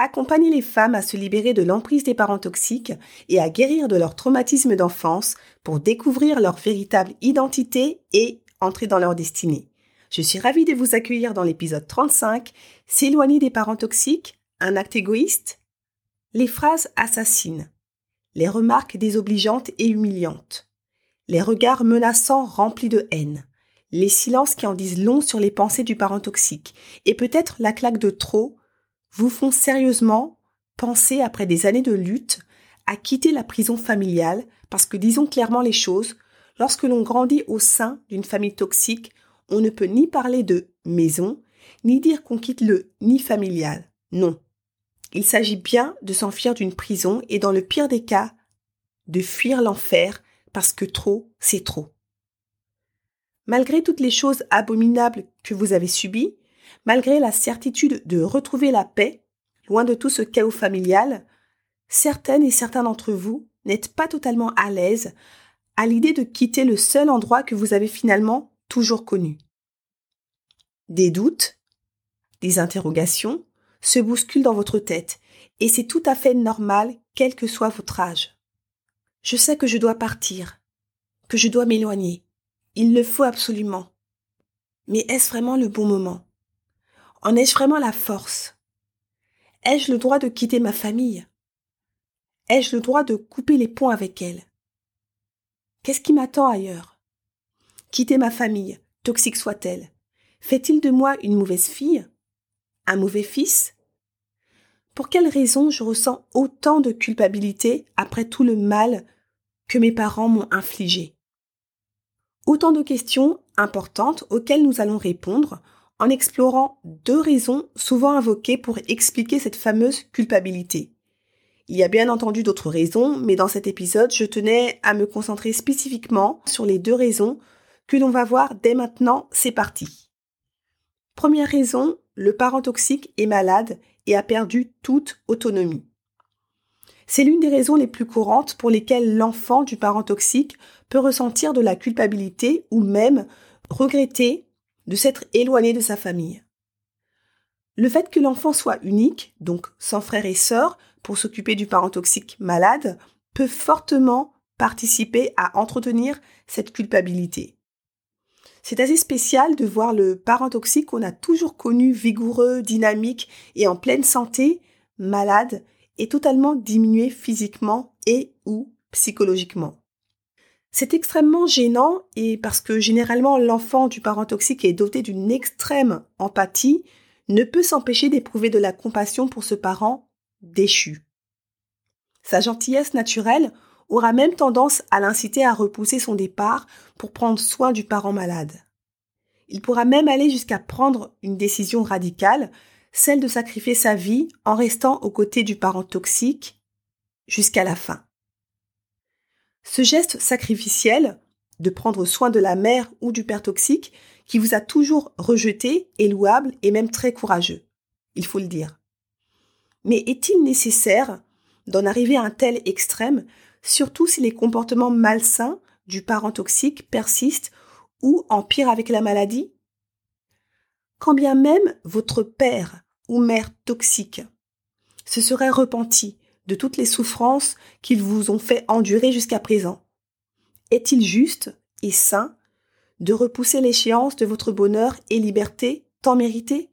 Accompagner les femmes à se libérer de l'emprise des parents toxiques et à guérir de leur traumatisme d'enfance pour découvrir leur véritable identité et entrer dans leur destinée. Je suis ravie de vous accueillir dans l'épisode 35, S'éloigner des parents toxiques, un acte égoïste? Les phrases assassines, les remarques désobligeantes et humiliantes, les regards menaçants remplis de haine, les silences qui en disent long sur les pensées du parent toxique, et peut-être la claque de trop vous font sérieusement penser, après des années de lutte, à quitter la prison familiale, parce que disons clairement les choses, lorsque l'on grandit au sein d'une famille toxique, on ne peut ni parler de maison, ni dire qu'on quitte le nid familial. Non. Il s'agit bien de s'enfuir d'une prison et dans le pire des cas, de fuir l'enfer parce que trop, c'est trop. Malgré toutes les choses abominables que vous avez subies, malgré la certitude de retrouver la paix, loin de tout ce chaos familial, certaines et certains d'entre vous n'êtes pas totalement à l'aise à l'idée de quitter le seul endroit que vous avez finalement toujours connu. Des doutes, des interrogations se bousculent dans votre tête, et c'est tout à fait normal quel que soit votre âge. Je sais que je dois partir, que je dois m'éloigner. Il le faut absolument. Mais est-ce vraiment le bon moment? En ai-je vraiment la force? Ai-je le droit de quitter ma famille? Ai-je le droit de couper les ponts avec elle? Qu'est-ce qui m'attend ailleurs? Quitter ma famille, toxique soit-elle, fait-il de moi une mauvaise fille? Un mauvais fils? Pour quelle raison je ressens autant de culpabilité après tout le mal que mes parents m'ont infligé? Autant de questions importantes auxquelles nous allons répondre en explorant deux raisons souvent invoquées pour expliquer cette fameuse culpabilité. Il y a bien entendu d'autres raisons, mais dans cet épisode, je tenais à me concentrer spécifiquement sur les deux raisons que l'on va voir dès maintenant, c'est parti. Première raison, le parent toxique est malade et a perdu toute autonomie. C'est l'une des raisons les plus courantes pour lesquelles l'enfant du parent toxique peut ressentir de la culpabilité ou même regretter de s'être éloigné de sa famille. Le fait que l'enfant soit unique, donc sans frère et sœur, pour s'occuper du parent toxique malade, peut fortement participer à entretenir cette culpabilité. C'est assez spécial de voir le parent toxique qu'on a toujours connu vigoureux, dynamique et en pleine santé, malade et totalement diminué physiquement et ou psychologiquement. C'est extrêmement gênant et parce que généralement l'enfant du parent toxique est doté d'une extrême empathie, ne peut s'empêcher d'éprouver de la compassion pour ce parent déchu. Sa gentillesse naturelle aura même tendance à l'inciter à repousser son départ pour prendre soin du parent malade. Il pourra même aller jusqu'à prendre une décision radicale, celle de sacrifier sa vie en restant aux côtés du parent toxique jusqu'à la fin. Ce geste sacrificiel de prendre soin de la mère ou du père toxique qui vous a toujours rejeté est louable et même très courageux. Il faut le dire. Mais est-il nécessaire d'en arriver à un tel extrême, surtout si les comportements malsains du parent toxique persistent ou empirent avec la maladie? Quand bien même votre père ou mère toxique se serait repenti de toutes les souffrances qu'ils vous ont fait endurer jusqu'à présent. Est-il juste et sain de repousser l'échéance de votre bonheur et liberté tant méritée?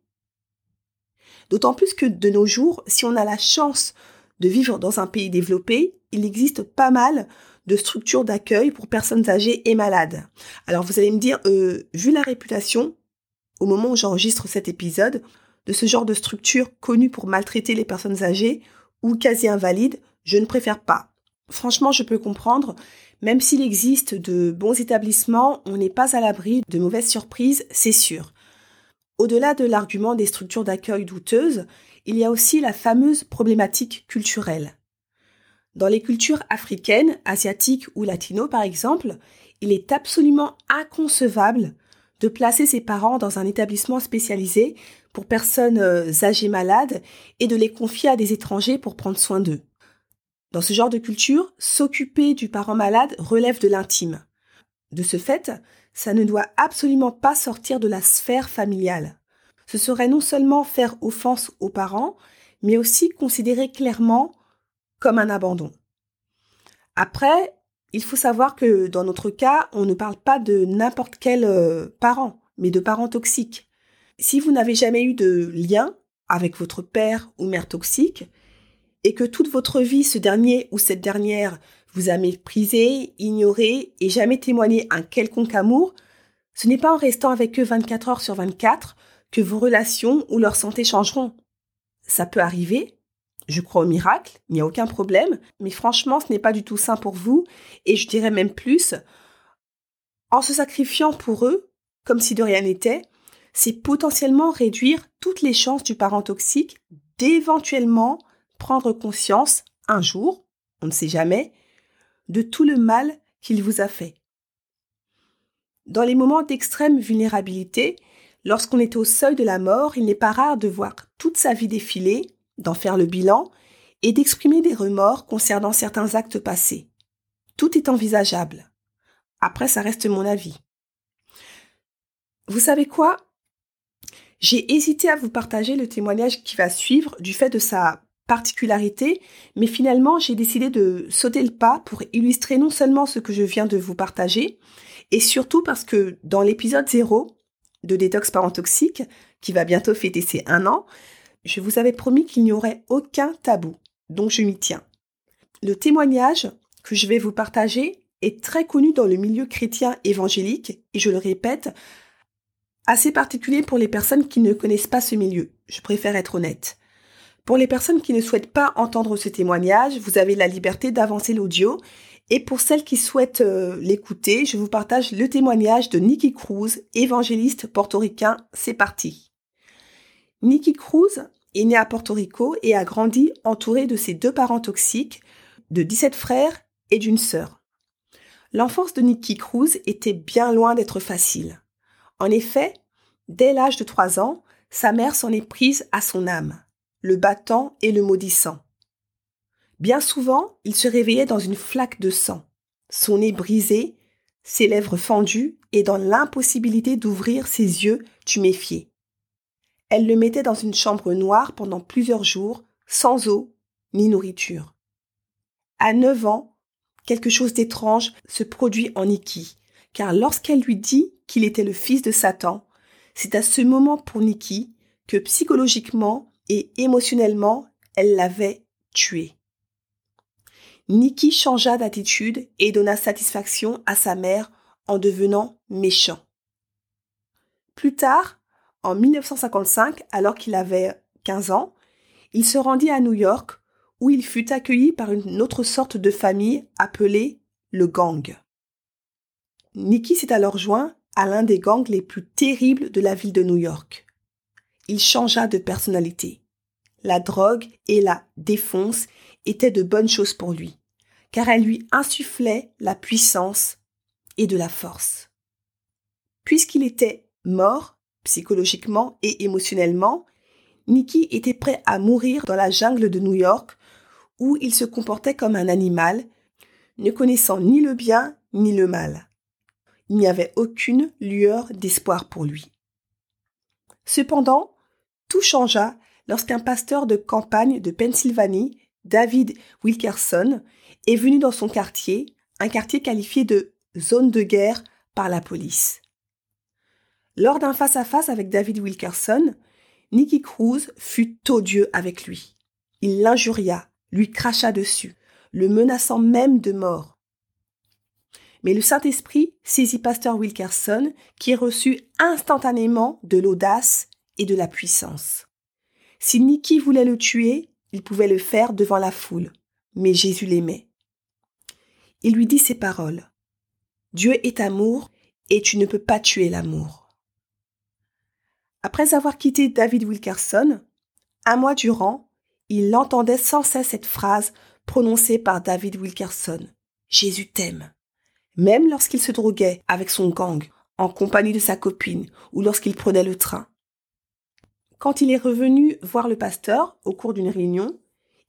D'autant plus que de nos jours, si on a la chance de vivre dans un pays développé, il existe pas mal de structures d'accueil pour personnes âgées et malades. Alors vous allez me dire, euh, vu la réputation, au moment où j'enregistre cet épisode, de ce genre de structure connue pour maltraiter les personnes âgées, ou quasi invalide, je ne préfère pas. Franchement, je peux comprendre, même s'il existe de bons établissements, on n'est pas à l'abri de mauvaises surprises, c'est sûr. Au-delà de l'argument des structures d'accueil douteuses, il y a aussi la fameuse problématique culturelle. Dans les cultures africaines, asiatiques ou latino par exemple, il est absolument inconcevable de placer ses parents dans un établissement spécialisé pour personnes euh, âgées malades et de les confier à des étrangers pour prendre soin d'eux. Dans ce genre de culture, s'occuper du parent malade relève de l'intime. De ce fait, ça ne doit absolument pas sortir de la sphère familiale. Ce serait non seulement faire offense aux parents, mais aussi considérer clairement comme un abandon. Après, il faut savoir que dans notre cas, on ne parle pas de n'importe quel euh, parent, mais de parents toxiques. Si vous n'avez jamais eu de lien avec votre père ou mère toxique, et que toute votre vie, ce dernier ou cette dernière vous a méprisé, ignoré et jamais témoigné un quelconque amour, ce n'est pas en restant avec eux 24 heures sur 24 que vos relations ou leur santé changeront. Ça peut arriver, je crois au miracle, il n'y a aucun problème, mais franchement, ce n'est pas du tout sain pour vous, et je dirais même plus, en se sacrifiant pour eux, comme si de rien n'était, c'est potentiellement réduire toutes les chances du parent toxique d'éventuellement prendre conscience, un jour, on ne sait jamais, de tout le mal qu'il vous a fait. Dans les moments d'extrême vulnérabilité, lorsqu'on est au seuil de la mort, il n'est pas rare de voir toute sa vie défiler, d'en faire le bilan et d'exprimer des remords concernant certains actes passés. Tout est envisageable. Après, ça reste mon avis. Vous savez quoi? J'ai hésité à vous partager le témoignage qui va suivre du fait de sa particularité, mais finalement j'ai décidé de sauter le pas pour illustrer non seulement ce que je viens de vous partager, et surtout parce que dans l'épisode 0 de Détox Parent Toxique, qui va bientôt fêter ses un an, je vous avais promis qu'il n'y aurait aucun tabou, donc je m'y tiens. Le témoignage que je vais vous partager est très connu dans le milieu chrétien évangélique, et je le répète, assez particulier pour les personnes qui ne connaissent pas ce milieu. Je préfère être honnête. Pour les personnes qui ne souhaitent pas entendre ce témoignage, vous avez la liberté d'avancer l'audio. Et pour celles qui souhaitent euh, l'écouter, je vous partage le témoignage de Nicky Cruz, évangéliste portoricain. C'est parti. Nicky Cruz est né à Porto Rico et a grandi entouré de ses deux parents toxiques, de 17 frères et d'une sœur. L'enfance de Nicky Cruz était bien loin d'être facile. En effet, dès l'âge de 3 ans, sa mère s'en est prise à son âme le battant et le maudissant. Bien souvent, il se réveillait dans une flaque de sang, son nez brisé, ses lèvres fendues et dans l'impossibilité d'ouvrir ses yeux tuméfiés. Elle le mettait dans une chambre noire pendant plusieurs jours, sans eau ni nourriture. À neuf ans, quelque chose d'étrange se produit en Nikki, car lorsqu'elle lui dit qu'il était le fils de Satan, c'est à ce moment pour Nikki que psychologiquement et émotionnellement, elle l'avait tué. Nikki changea d'attitude et donna satisfaction à sa mère en devenant méchant. Plus tard, en 1955, alors qu'il avait 15 ans, il se rendit à New York où il fut accueilli par une autre sorte de famille appelée le gang. Nicky s'est alors joint à l'un des gangs les plus terribles de la ville de New York il changea de personnalité. La drogue et la défonce étaient de bonnes choses pour lui, car elles lui insufflaient la puissance et de la force. Puisqu'il était mort, psychologiquement et émotionnellement, Nicky était prêt à mourir dans la jungle de New York, où il se comportait comme un animal, ne connaissant ni le bien ni le mal. Il n'y avait aucune lueur d'espoir pour lui. Cependant, tout changea lorsqu'un pasteur de campagne de Pennsylvanie, David Wilkerson, est venu dans son quartier, un quartier qualifié de zone de guerre par la police. Lors d'un face-à-face avec David Wilkerson, Nicky Cruz fut odieux avec lui. Il l'injuria, lui cracha dessus, le menaçant même de mort. Mais le Saint-Esprit saisit Pasteur Wilkerson, qui reçut instantanément de l'audace et de la puissance. Si Niki voulait le tuer, il pouvait le faire devant la foule, mais Jésus l'aimait. Il lui dit ces paroles. Dieu est amour et tu ne peux pas tuer l'amour. Après avoir quitté David Wilkerson, Un mois durant, il entendait sans cesse cette phrase prononcée par David Wilkerson. Jésus t'aime. Même lorsqu'il se droguait avec son gang, en compagnie de sa copine, ou lorsqu'il prenait le train. Quand il est revenu voir le pasteur au cours d'une réunion,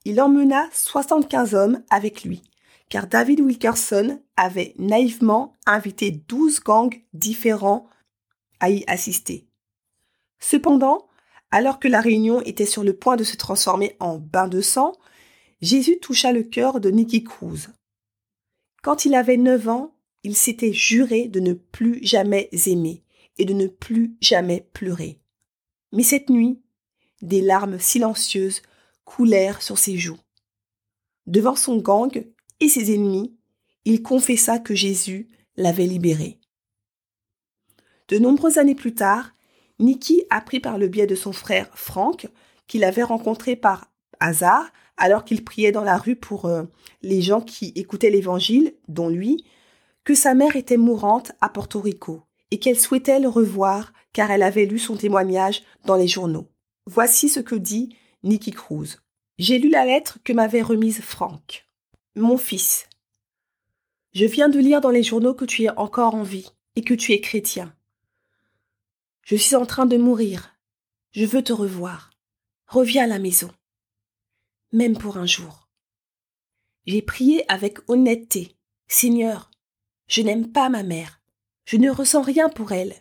il emmena 75 hommes avec lui, car David Wilkerson avait naïvement invité 12 gangs différents à y assister. Cependant, alors que la réunion était sur le point de se transformer en bain de sang, Jésus toucha le cœur de Nicky Cruz. Quand il avait neuf ans, il s'était juré de ne plus jamais aimer et de ne plus jamais pleurer. Mais cette nuit, des larmes silencieuses coulèrent sur ses joues. Devant son gang et ses ennemis, il confessa que Jésus l'avait libéré. De nombreuses années plus tard, Nicky apprit par le biais de son frère Frank, qu'il avait rencontré par hasard alors qu'il priait dans la rue pour euh, les gens qui écoutaient l'Évangile, dont lui, que sa mère était mourante à Porto Rico et qu'elle souhaitait le revoir car elle avait lu son témoignage dans les journaux. Voici ce que dit Nicky Cruz. J'ai lu la lettre que m'avait remise Frank. Mon fils, je viens de lire dans les journaux que tu es encore en vie et que tu es chrétien. Je suis en train de mourir. Je veux te revoir. Reviens à la maison même pour un jour. J'ai prié avec honnêteté. Seigneur, je n'aime pas ma mère. Je ne ressens rien pour elle.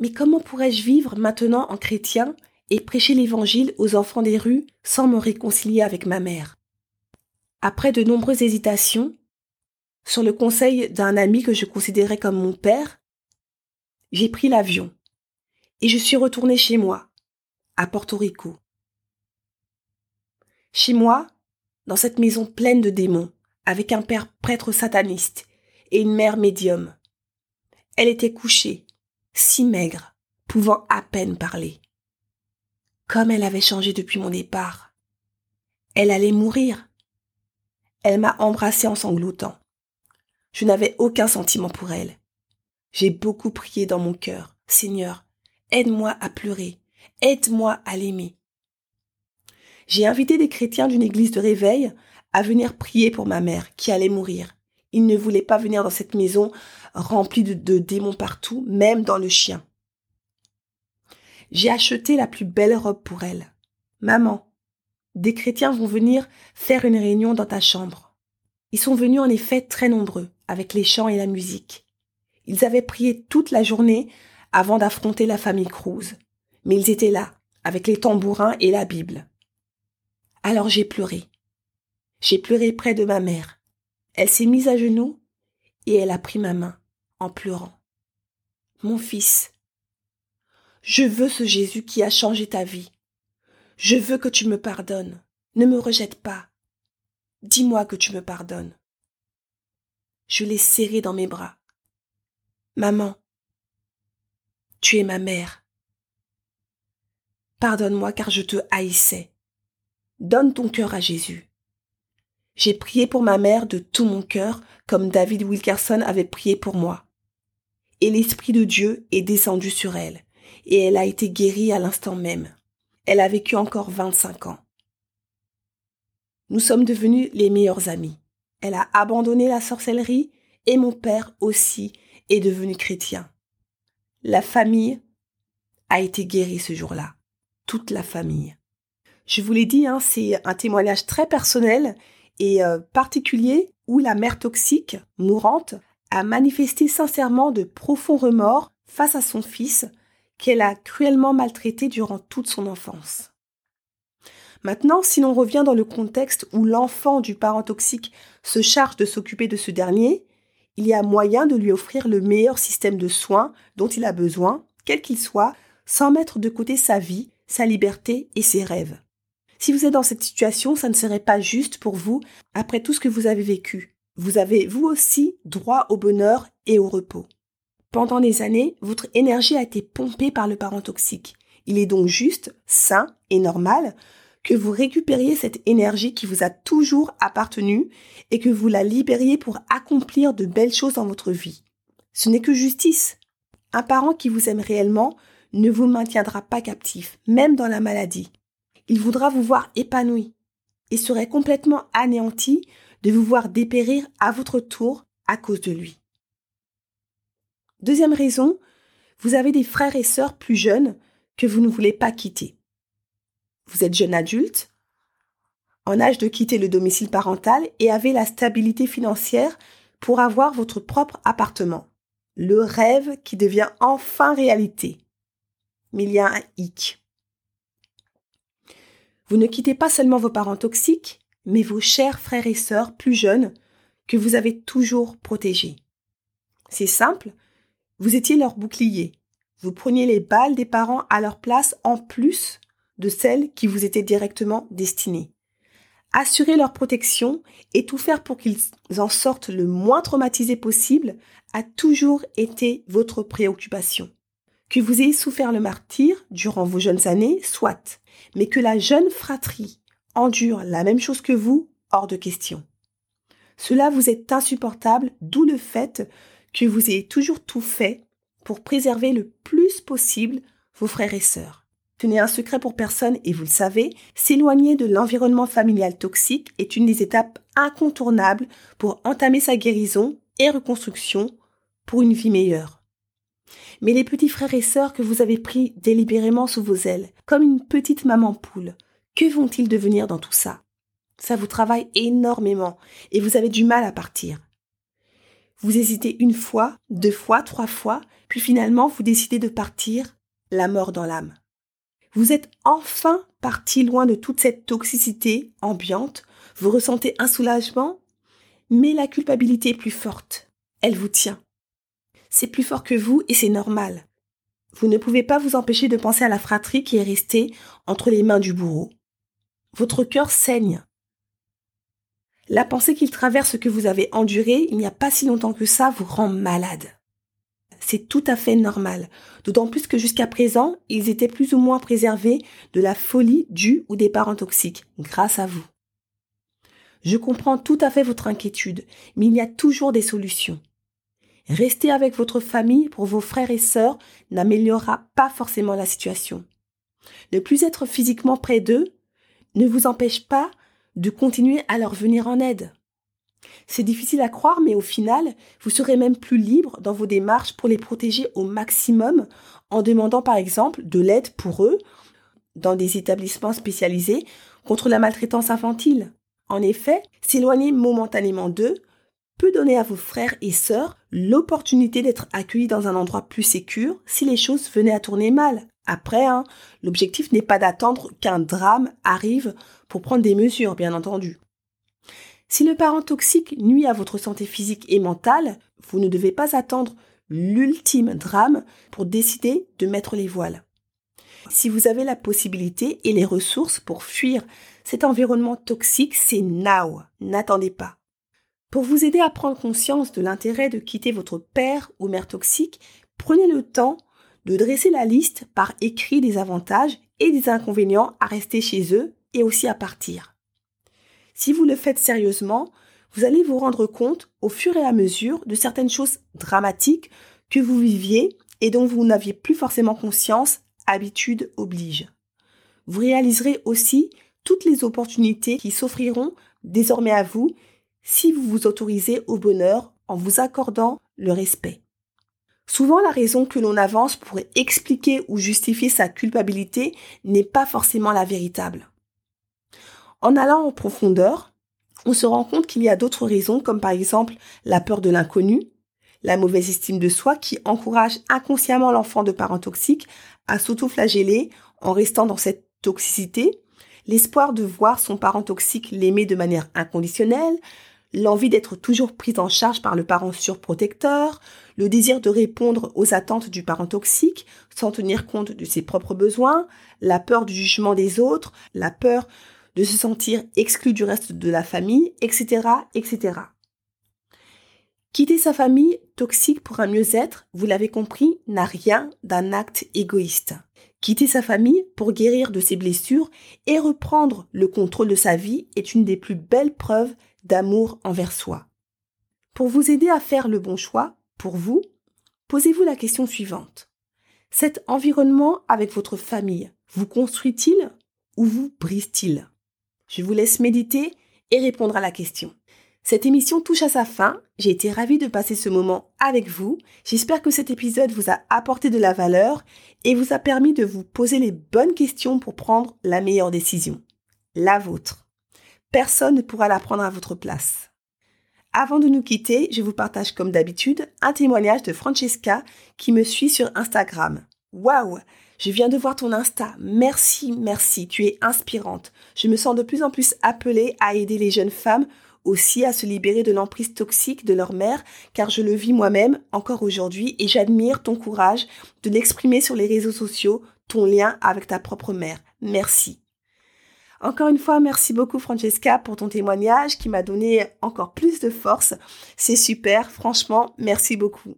Mais comment pourrais-je vivre maintenant en chrétien et prêcher l'Évangile aux enfants des rues sans me réconcilier avec ma mère? Après de nombreuses hésitations, sur le conseil d'un ami que je considérais comme mon père, j'ai pris l'avion et je suis retourné chez moi, à Porto Rico. Chez moi, dans cette maison pleine de démons, avec un père prêtre sataniste et une mère médium. Elle était couchée, si maigre, pouvant à peine parler. Comme elle avait changé depuis mon départ. Elle allait mourir. Elle m'a embrassé en sanglotant. Je n'avais aucun sentiment pour elle. J'ai beaucoup prié dans mon cœur. Seigneur, aide-moi à pleurer. Aide-moi à l'aimer. J'ai invité des chrétiens d'une église de réveil à venir prier pour ma mère qui allait mourir. Ils ne voulaient pas venir dans cette maison remplie de, de démons partout, même dans le chien. J'ai acheté la plus belle robe pour elle. Maman, des chrétiens vont venir faire une réunion dans ta chambre. Ils sont venus en effet très nombreux, avec les chants et la musique. Ils avaient prié toute la journée avant d'affronter la famille Cruz. Mais ils étaient là, avec les tambourins et la Bible. Alors j'ai pleuré. J'ai pleuré près de ma mère. Elle s'est mise à genoux et elle a pris ma main en pleurant. Mon fils, je veux ce Jésus qui a changé ta vie. Je veux que tu me pardonnes. Ne me rejette pas. Dis-moi que tu me pardonnes. Je l'ai serré dans mes bras. Maman, tu es ma mère. Pardonne-moi car je te haïssais. Donne ton cœur à Jésus. J'ai prié pour ma mère de tout mon cœur, comme David Wilkerson avait prié pour moi. Et l'Esprit de Dieu est descendu sur elle, et elle a été guérie à l'instant même. Elle a vécu encore 25 ans. Nous sommes devenus les meilleurs amis. Elle a abandonné la sorcellerie, et mon père aussi est devenu chrétien. La famille a été guérie ce jour-là. Toute la famille. Je vous l'ai dit, hein, c'est un témoignage très personnel et euh, particulier où la mère toxique, mourante, a manifesté sincèrement de profonds remords face à son fils qu'elle a cruellement maltraité durant toute son enfance. Maintenant, si l'on revient dans le contexte où l'enfant du parent toxique se charge de s'occuper de ce dernier, il y a moyen de lui offrir le meilleur système de soins dont il a besoin, quel qu'il soit, sans mettre de côté sa vie, sa liberté et ses rêves. Si vous êtes dans cette situation, ça ne serait pas juste pour vous après tout ce que vous avez vécu. Vous avez vous aussi droit au bonheur et au repos. Pendant des années, votre énergie a été pompée par le parent toxique. Il est donc juste, sain et normal que vous récupériez cette énergie qui vous a toujours appartenu et que vous la libériez pour accomplir de belles choses dans votre vie. Ce n'est que justice. Un parent qui vous aime réellement ne vous maintiendra pas captif, même dans la maladie. Il voudra vous voir épanoui et serait complètement anéanti de vous voir dépérir à votre tour à cause de lui. Deuxième raison, vous avez des frères et sœurs plus jeunes que vous ne voulez pas quitter. Vous êtes jeune adulte, en âge de quitter le domicile parental et avez la stabilité financière pour avoir votre propre appartement. Le rêve qui devient enfin réalité. Mais il y a un hic. Vous ne quittez pas seulement vos parents toxiques, mais vos chers frères et sœurs plus jeunes que vous avez toujours protégés. C'est simple, vous étiez leur bouclier. Vous preniez les balles des parents à leur place en plus de celles qui vous étaient directement destinées. Assurer leur protection et tout faire pour qu'ils en sortent le moins traumatisés possible a toujours été votre préoccupation. Que vous ayez souffert le martyr durant vos jeunes années, soit, mais que la jeune fratrie endure la même chose que vous, hors de question. Cela vous est insupportable, d'où le fait que vous ayez toujours tout fait pour préserver le plus possible vos frères et sœurs. Ce n'est un secret pour personne et vous le savez, s'éloigner de l'environnement familial toxique est une des étapes incontournables pour entamer sa guérison et reconstruction pour une vie meilleure. Mais les petits frères et sœurs que vous avez pris délibérément sous vos ailes, comme une petite maman poule, que vont-ils devenir dans tout ça? Ça vous travaille énormément et vous avez du mal à partir. Vous hésitez une fois, deux fois, trois fois, puis finalement vous décidez de partir, la mort dans l'âme. Vous êtes enfin parti loin de toute cette toxicité ambiante, vous ressentez un soulagement, mais la culpabilité est plus forte. Elle vous tient. C'est plus fort que vous et c'est normal. Vous ne pouvez pas vous empêcher de penser à la fratrie qui est restée entre les mains du bourreau. Votre cœur saigne. La pensée qu'il traverse ce que vous avez enduré il n'y a pas si longtemps que ça vous rend malade. C'est tout à fait normal, d'autant plus que jusqu'à présent, ils étaient plus ou moins préservés de la folie du ou des parents toxiques, grâce à vous. Je comprends tout à fait votre inquiétude, mais il y a toujours des solutions. Rester avec votre famille pour vos frères et sœurs n'améliorera pas forcément la situation. Ne plus être physiquement près d'eux ne vous empêche pas de continuer à leur venir en aide. C'est difficile à croire, mais au final, vous serez même plus libre dans vos démarches pour les protéger au maximum en demandant par exemple de l'aide pour eux dans des établissements spécialisés contre la maltraitance infantile. En effet, s'éloigner momentanément d'eux peut donner à vos frères et sœurs l'opportunité d'être accueillis dans un endroit plus sécur si les choses venaient à tourner mal. Après, hein, l'objectif n'est pas d'attendre qu'un drame arrive pour prendre des mesures, bien entendu. Si le parent toxique nuit à votre santé physique et mentale, vous ne devez pas attendre l'ultime drame pour décider de mettre les voiles. Si vous avez la possibilité et les ressources pour fuir cet environnement toxique, c'est now. N'attendez pas. Pour vous aider à prendre conscience de l'intérêt de quitter votre père ou mère toxique, prenez le temps de dresser la liste par écrit des avantages et des inconvénients à rester chez eux et aussi à partir. Si vous le faites sérieusement, vous allez vous rendre compte au fur et à mesure de certaines choses dramatiques que vous viviez et dont vous n'aviez plus forcément conscience, habitude oblige. Vous réaliserez aussi toutes les opportunités qui s'offriront désormais à vous si vous vous autorisez au bonheur en vous accordant le respect. Souvent, la raison que l'on avance pour expliquer ou justifier sa culpabilité n'est pas forcément la véritable. En allant en profondeur, on se rend compte qu'il y a d'autres raisons, comme par exemple la peur de l'inconnu, la mauvaise estime de soi qui encourage inconsciemment l'enfant de parents toxiques à s'auto-flageller en restant dans cette toxicité, l'espoir de voir son parent toxique l'aimer de manière inconditionnelle, l'envie d'être toujours prise en charge par le parent surprotecteur, le désir de répondre aux attentes du parent toxique sans tenir compte de ses propres besoins, la peur du jugement des autres, la peur de se sentir exclu du reste de la famille, etc., etc. Quitter sa famille toxique pour un mieux-être, vous l'avez compris, n'a rien d'un acte égoïste. Quitter sa famille pour guérir de ses blessures et reprendre le contrôle de sa vie est une des plus belles preuves d'amour envers soi. Pour vous aider à faire le bon choix, pour vous, posez-vous la question suivante. Cet environnement avec votre famille vous construit-il ou vous brise-t-il? Je vous laisse méditer et répondre à la question. Cette émission touche à sa fin. J'ai été ravie de passer ce moment avec vous. J'espère que cet épisode vous a apporté de la valeur et vous a permis de vous poser les bonnes questions pour prendre la meilleure décision. La vôtre. Personne ne pourra la prendre à votre place. Avant de nous quitter, je vous partage comme d'habitude un témoignage de Francesca qui me suit sur Instagram. Waouh Je viens de voir ton Insta. Merci, merci. Tu es inspirante. Je me sens de plus en plus appelée à aider les jeunes femmes aussi à se libérer de l'emprise toxique de leur mère, car je le vis moi-même encore aujourd'hui et j'admire ton courage de l'exprimer sur les réseaux sociaux, ton lien avec ta propre mère. Merci. Encore une fois, merci beaucoup Francesca pour ton témoignage qui m'a donné encore plus de force. C'est super, franchement, merci beaucoup.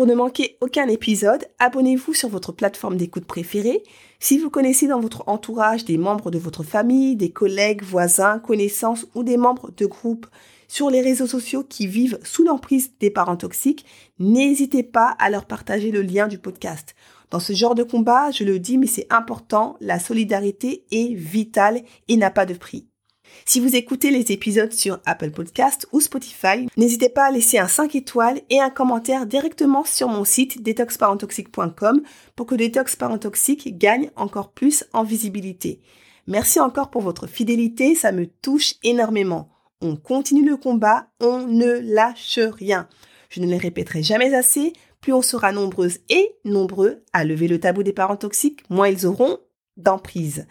Pour ne manquer aucun épisode, abonnez-vous sur votre plateforme d'écoute préférée. Si vous connaissez dans votre entourage des membres de votre famille, des collègues, voisins, connaissances ou des membres de groupes sur les réseaux sociaux qui vivent sous l'emprise des parents toxiques, n'hésitez pas à leur partager le lien du podcast. Dans ce genre de combat, je le dis, mais c'est important, la solidarité est vitale et n'a pas de prix. Si vous écoutez les épisodes sur Apple Podcast ou Spotify, n'hésitez pas à laisser un 5 étoiles et un commentaire directement sur mon site detoxparentoxique.com pour que Détox Parent Toxique gagne encore plus en visibilité. Merci encore pour votre fidélité, ça me touche énormément. On continue le combat, on ne lâche rien. Je ne les répéterai jamais assez, plus on sera nombreuses et nombreux à lever le tabou des parents toxiques, moins ils auront d'emprise.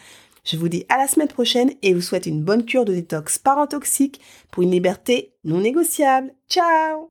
Je vous dis à la semaine prochaine et vous souhaite une bonne cure de détox parentoxique pour une liberté non négociable. Ciao